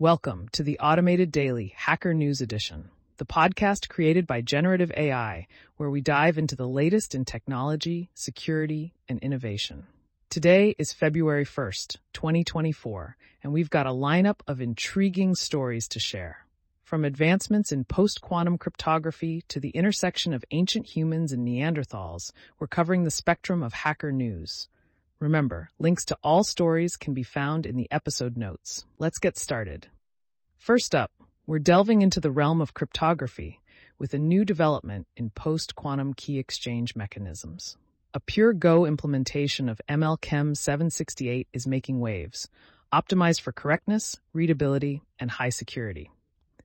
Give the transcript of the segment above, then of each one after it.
Welcome to the Automated Daily Hacker News Edition, the podcast created by Generative AI, where we dive into the latest in technology, security, and innovation. Today is February 1st, 2024, and we've got a lineup of intriguing stories to share. From advancements in post quantum cryptography to the intersection of ancient humans and Neanderthals, we're covering the spectrum of hacker news. Remember, links to all stories can be found in the episode notes. Let's get started. First up, we're delving into the realm of cryptography with a new development in post quantum key exchange mechanisms. A pure Go implementation of ML-KEM 768 is making waves, optimized for correctness, readability, and high security.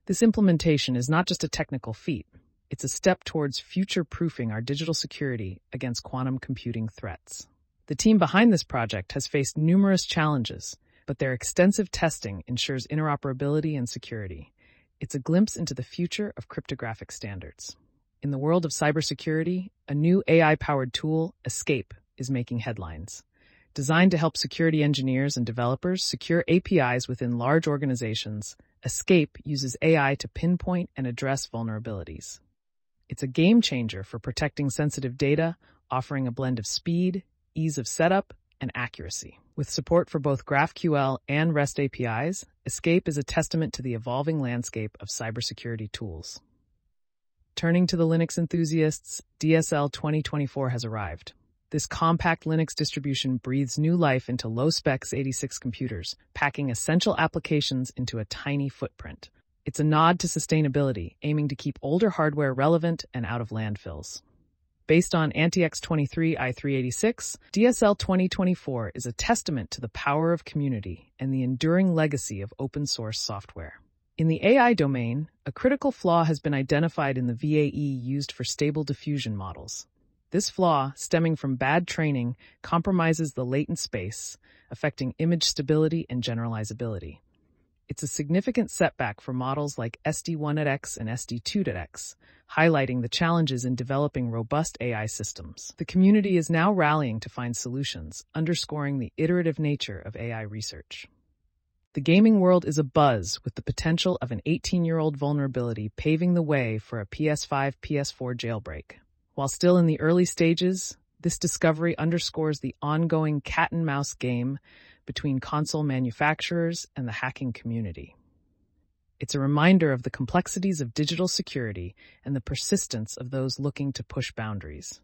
This implementation is not just a technical feat, it's a step towards future proofing our digital security against quantum computing threats. The team behind this project has faced numerous challenges, but their extensive testing ensures interoperability and security. It's a glimpse into the future of cryptographic standards. In the world of cybersecurity, a new AI powered tool, Escape, is making headlines. Designed to help security engineers and developers secure APIs within large organizations, Escape uses AI to pinpoint and address vulnerabilities. It's a game changer for protecting sensitive data, offering a blend of speed, ease of setup, and accuracy. With support for both GraphQL and REST APIs, Escape is a testament to the evolving landscape of cybersecurity tools. Turning to the Linux enthusiasts, DSL 2024 has arrived. This compact Linux distribution breathes new life into low-spec x86 computers, packing essential applications into a tiny footprint. It's a nod to sustainability, aiming to keep older hardware relevant and out of landfills. Based on AntiX 23 i386, DSL 2024 is a testament to the power of community and the enduring legacy of open source software. In the AI domain, a critical flaw has been identified in the VAE used for stable diffusion models. This flaw, stemming from bad training, compromises the latent space, affecting image stability and generalizability. It's a significant setback for models like SD1.x and SD2.x, highlighting the challenges in developing robust AI systems. The community is now rallying to find solutions, underscoring the iterative nature of AI research. The gaming world is abuzz with the potential of an 18 year old vulnerability paving the way for a PS5 PS4 jailbreak. While still in the early stages, this discovery underscores the ongoing cat and mouse game between console manufacturers and the hacking community. It's a reminder of the complexities of digital security and the persistence of those looking to push boundaries.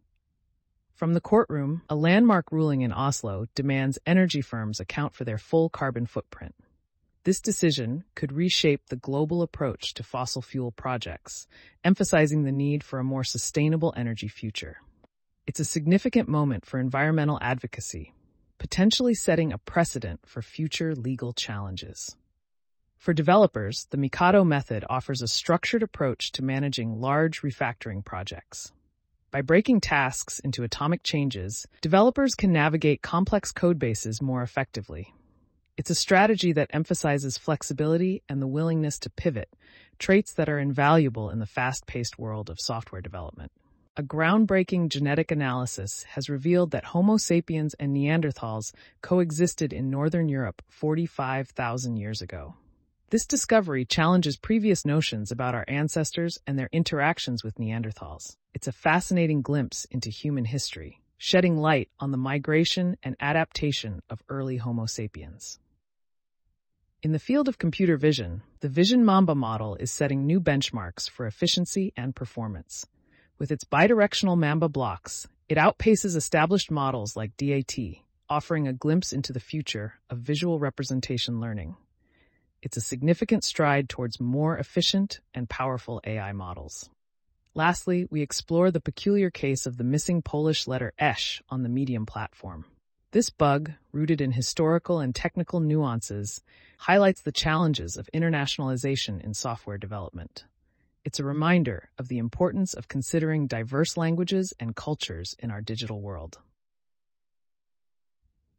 From the courtroom, a landmark ruling in Oslo demands energy firms account for their full carbon footprint. This decision could reshape the global approach to fossil fuel projects, emphasizing the need for a more sustainable energy future. It's a significant moment for environmental advocacy, potentially setting a precedent for future legal challenges. For developers, the Mikado method offers a structured approach to managing large refactoring projects. By breaking tasks into atomic changes, developers can navigate complex codebases more effectively. It's a strategy that emphasizes flexibility and the willingness to pivot, traits that are invaluable in the fast paced world of software development. A groundbreaking genetic analysis has revealed that Homo sapiens and Neanderthals coexisted in Northern Europe 45,000 years ago. This discovery challenges previous notions about our ancestors and their interactions with Neanderthals. It's a fascinating glimpse into human history, shedding light on the migration and adaptation of early Homo sapiens. In the field of computer vision, the Vision Mamba model is setting new benchmarks for efficiency and performance. With its bidirectional Mamba blocks, it outpaces established models like DAT, offering a glimpse into the future of visual representation learning. It's a significant stride towards more efficient and powerful AI models. Lastly, we explore the peculiar case of the missing Polish letter esh on the Medium platform. This bug, rooted in historical and technical nuances, highlights the challenges of internationalization in software development. It's a reminder of the importance of considering diverse languages and cultures in our digital world.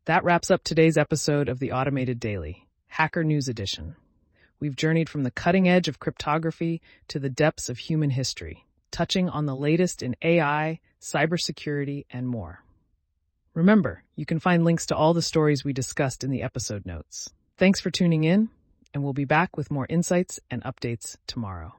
That wraps up today's episode of the Automated Daily, Hacker News Edition. We've journeyed from the cutting edge of cryptography to the depths of human history, touching on the latest in AI, cybersecurity, and more. Remember, you can find links to all the stories we discussed in the episode notes. Thanks for tuning in, and we'll be back with more insights and updates tomorrow.